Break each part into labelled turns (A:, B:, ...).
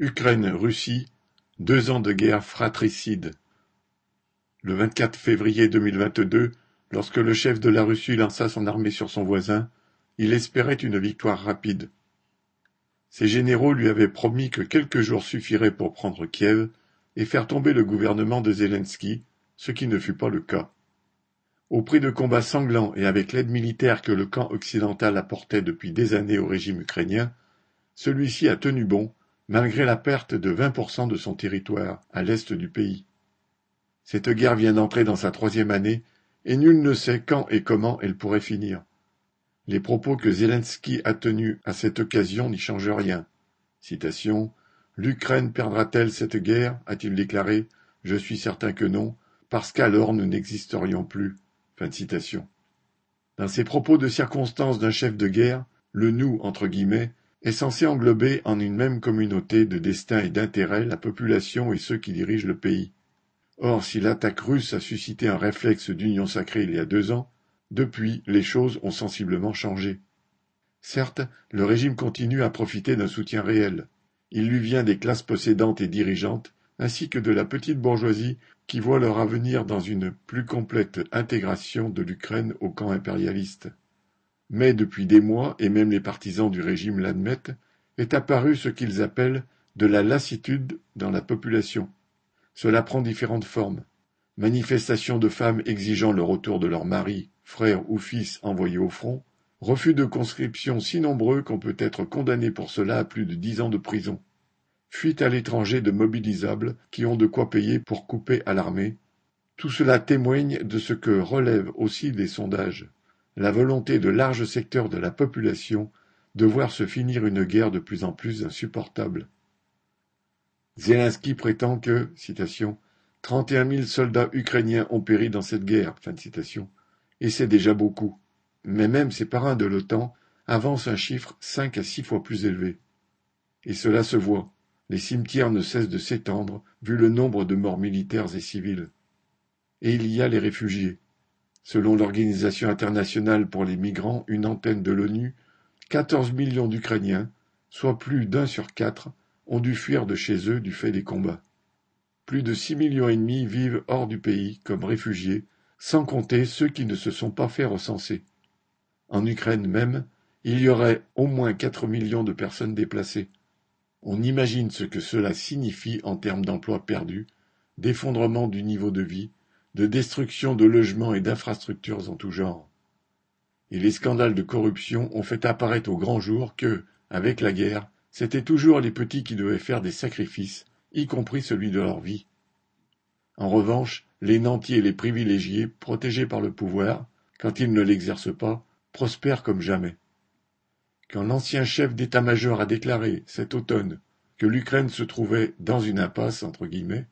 A: Ukraine-Russie, deux ans de guerre fratricide. Le vingt-quatre février deux mille vingt-deux, lorsque le chef de la Russie lança son armée sur son voisin, il espérait une victoire rapide. Ses généraux lui avaient promis que quelques jours suffiraient pour prendre Kiev et faire tomber le gouvernement de Zelensky, ce qui ne fut pas le cas. Au prix de combats sanglants et avec l'aide militaire que le camp occidental apportait depuis des années au régime ukrainien, celui-ci a tenu bon malgré la perte de 20% de son territoire à l'est du pays. Cette guerre vient d'entrer dans sa troisième année et nul ne sait quand et comment elle pourrait finir. Les propos que Zelensky a tenus à cette occasion n'y changent rien. Citation L'Ukraine perdra-t-elle cette guerre? a-t-il déclaré. Je suis certain que non, parce qu'alors nous n'existerions plus. Fin de citation. Dans ces propos de circonstance d'un chef de guerre, le nous, entre guillemets, est censé englober en une même communauté de destin et d'intérêt la population et ceux qui dirigent le pays. Or, si l'attaque russe a suscité un réflexe d'union sacrée il y a deux ans, depuis les choses ont sensiblement changé. Certes, le régime continue à profiter d'un soutien réel. Il lui vient des classes possédantes et dirigeantes, ainsi que de la petite bourgeoisie qui voit leur avenir dans une plus complète intégration de l'Ukraine au camp impérialiste. Mais depuis des mois, et même les partisans du régime l'admettent, est apparu ce qu'ils appellent de la lassitude dans la population. Cela prend différentes formes. Manifestations de femmes exigeant le retour de leurs maris, frères ou fils envoyés au front, refus de conscription si nombreux qu'on peut être condamné pour cela à plus de dix ans de prison, fuite à l'étranger de mobilisables qui ont de quoi payer pour couper à l'armée, tout cela témoigne de ce que relèvent aussi des sondages la volonté de larges secteurs de la population de voir se finir une guerre de plus en plus insupportable. Zelensky prétend que, citation, 31 000 soldats ukrainiens ont péri dans cette guerre, fin de citation, et c'est déjà beaucoup. Mais même ses parrains de l'OTAN avancent un chiffre cinq à six fois plus élevé. Et cela se voit. Les cimetières ne cessent de s'étendre, vu le nombre de morts militaires et civils. Et il y a les réfugiés. Selon l'Organisation internationale pour les migrants, une antenne de l'ONU, 14 millions d'Ukrainiens, soit plus d'un sur quatre, ont dû fuir de chez eux du fait des combats. Plus de six millions et demi vivent hors du pays comme réfugiés, sans compter ceux qui ne se sont pas fait recenser. En Ukraine même, il y aurait au moins quatre millions de personnes déplacées. On imagine ce que cela signifie en termes d'emplois perdus, d'effondrement du niveau de vie, de destruction de logements et d'infrastructures en tout genre. Et les scandales de corruption ont fait apparaître au grand jour que, avec la guerre, c'étaient toujours les petits qui devaient faire des sacrifices, y compris celui de leur vie. En revanche, les nantis et les privilégiés, protégés par le pouvoir, quand ils ne l'exercent pas, prospèrent comme jamais. Quand l'ancien chef d'état-major a déclaré, cet automne, que l'Ukraine se trouvait dans une impasse, entre guillemets,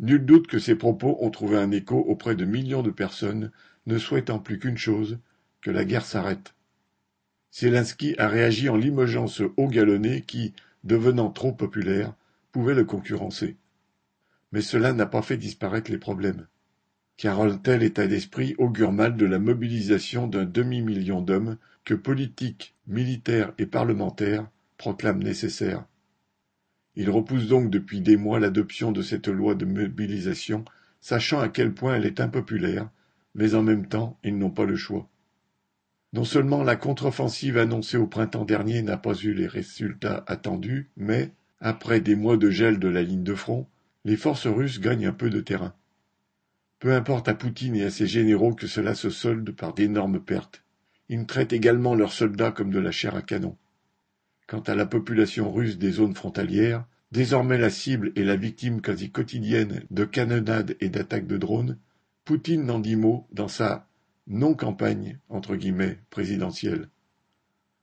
A: Nul doute que ces propos ont trouvé un écho auprès de millions de personnes ne souhaitant plus qu'une chose, que la guerre s'arrête. Zelensky a réagi en limogeant ce haut galonné qui, devenant trop populaire, pouvait le concurrencer. Mais cela n'a pas fait disparaître les problèmes. Car un tel état d'esprit augure mal de la mobilisation d'un demi-million d'hommes que politiques, militaires et parlementaires proclament nécessaire. Il repousse donc depuis des mois l'adoption de cette loi de mobilisation, sachant à quel point elle est impopulaire, mais en même temps ils n'ont pas le choix. Non seulement la contre-offensive annoncée au printemps dernier n'a pas eu les résultats attendus, mais, après des mois de gel de la ligne de front, les forces russes gagnent un peu de terrain. Peu importe à Poutine et à ses généraux que cela se solde par d'énormes pertes. Ils traitent également leurs soldats comme de la chair à canon. Quant à la population russe des zones frontalières, désormais la cible et la victime quasi quotidienne de canonnades et d'attaques de drones, Poutine n'en dit mot dans sa non-campagne entre guillemets présidentielle.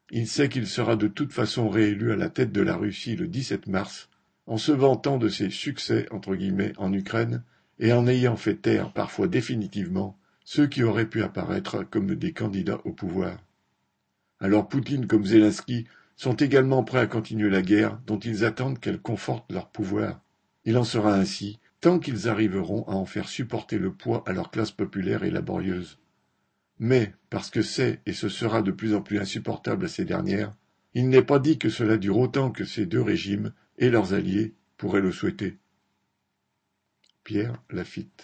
A: Il sait qu'il sera de toute façon réélu à la tête de la Russie le 17 mars, en se vantant de ses succès entre guillemets en Ukraine et en ayant fait taire parfois définitivement ceux qui auraient pu apparaître comme des candidats au pouvoir. Alors Poutine comme Zelensky sont également prêts à continuer la guerre dont ils attendent qu'elle conforte leur pouvoir. Il en sera ainsi tant qu'ils arriveront à en faire supporter le poids à leur classe populaire et laborieuse. Mais, parce que c'est et ce sera de plus en plus insupportable à ces dernières, il n'est pas dit que cela dure autant que ces deux régimes et leurs alliés pourraient le souhaiter. Pierre Lafitte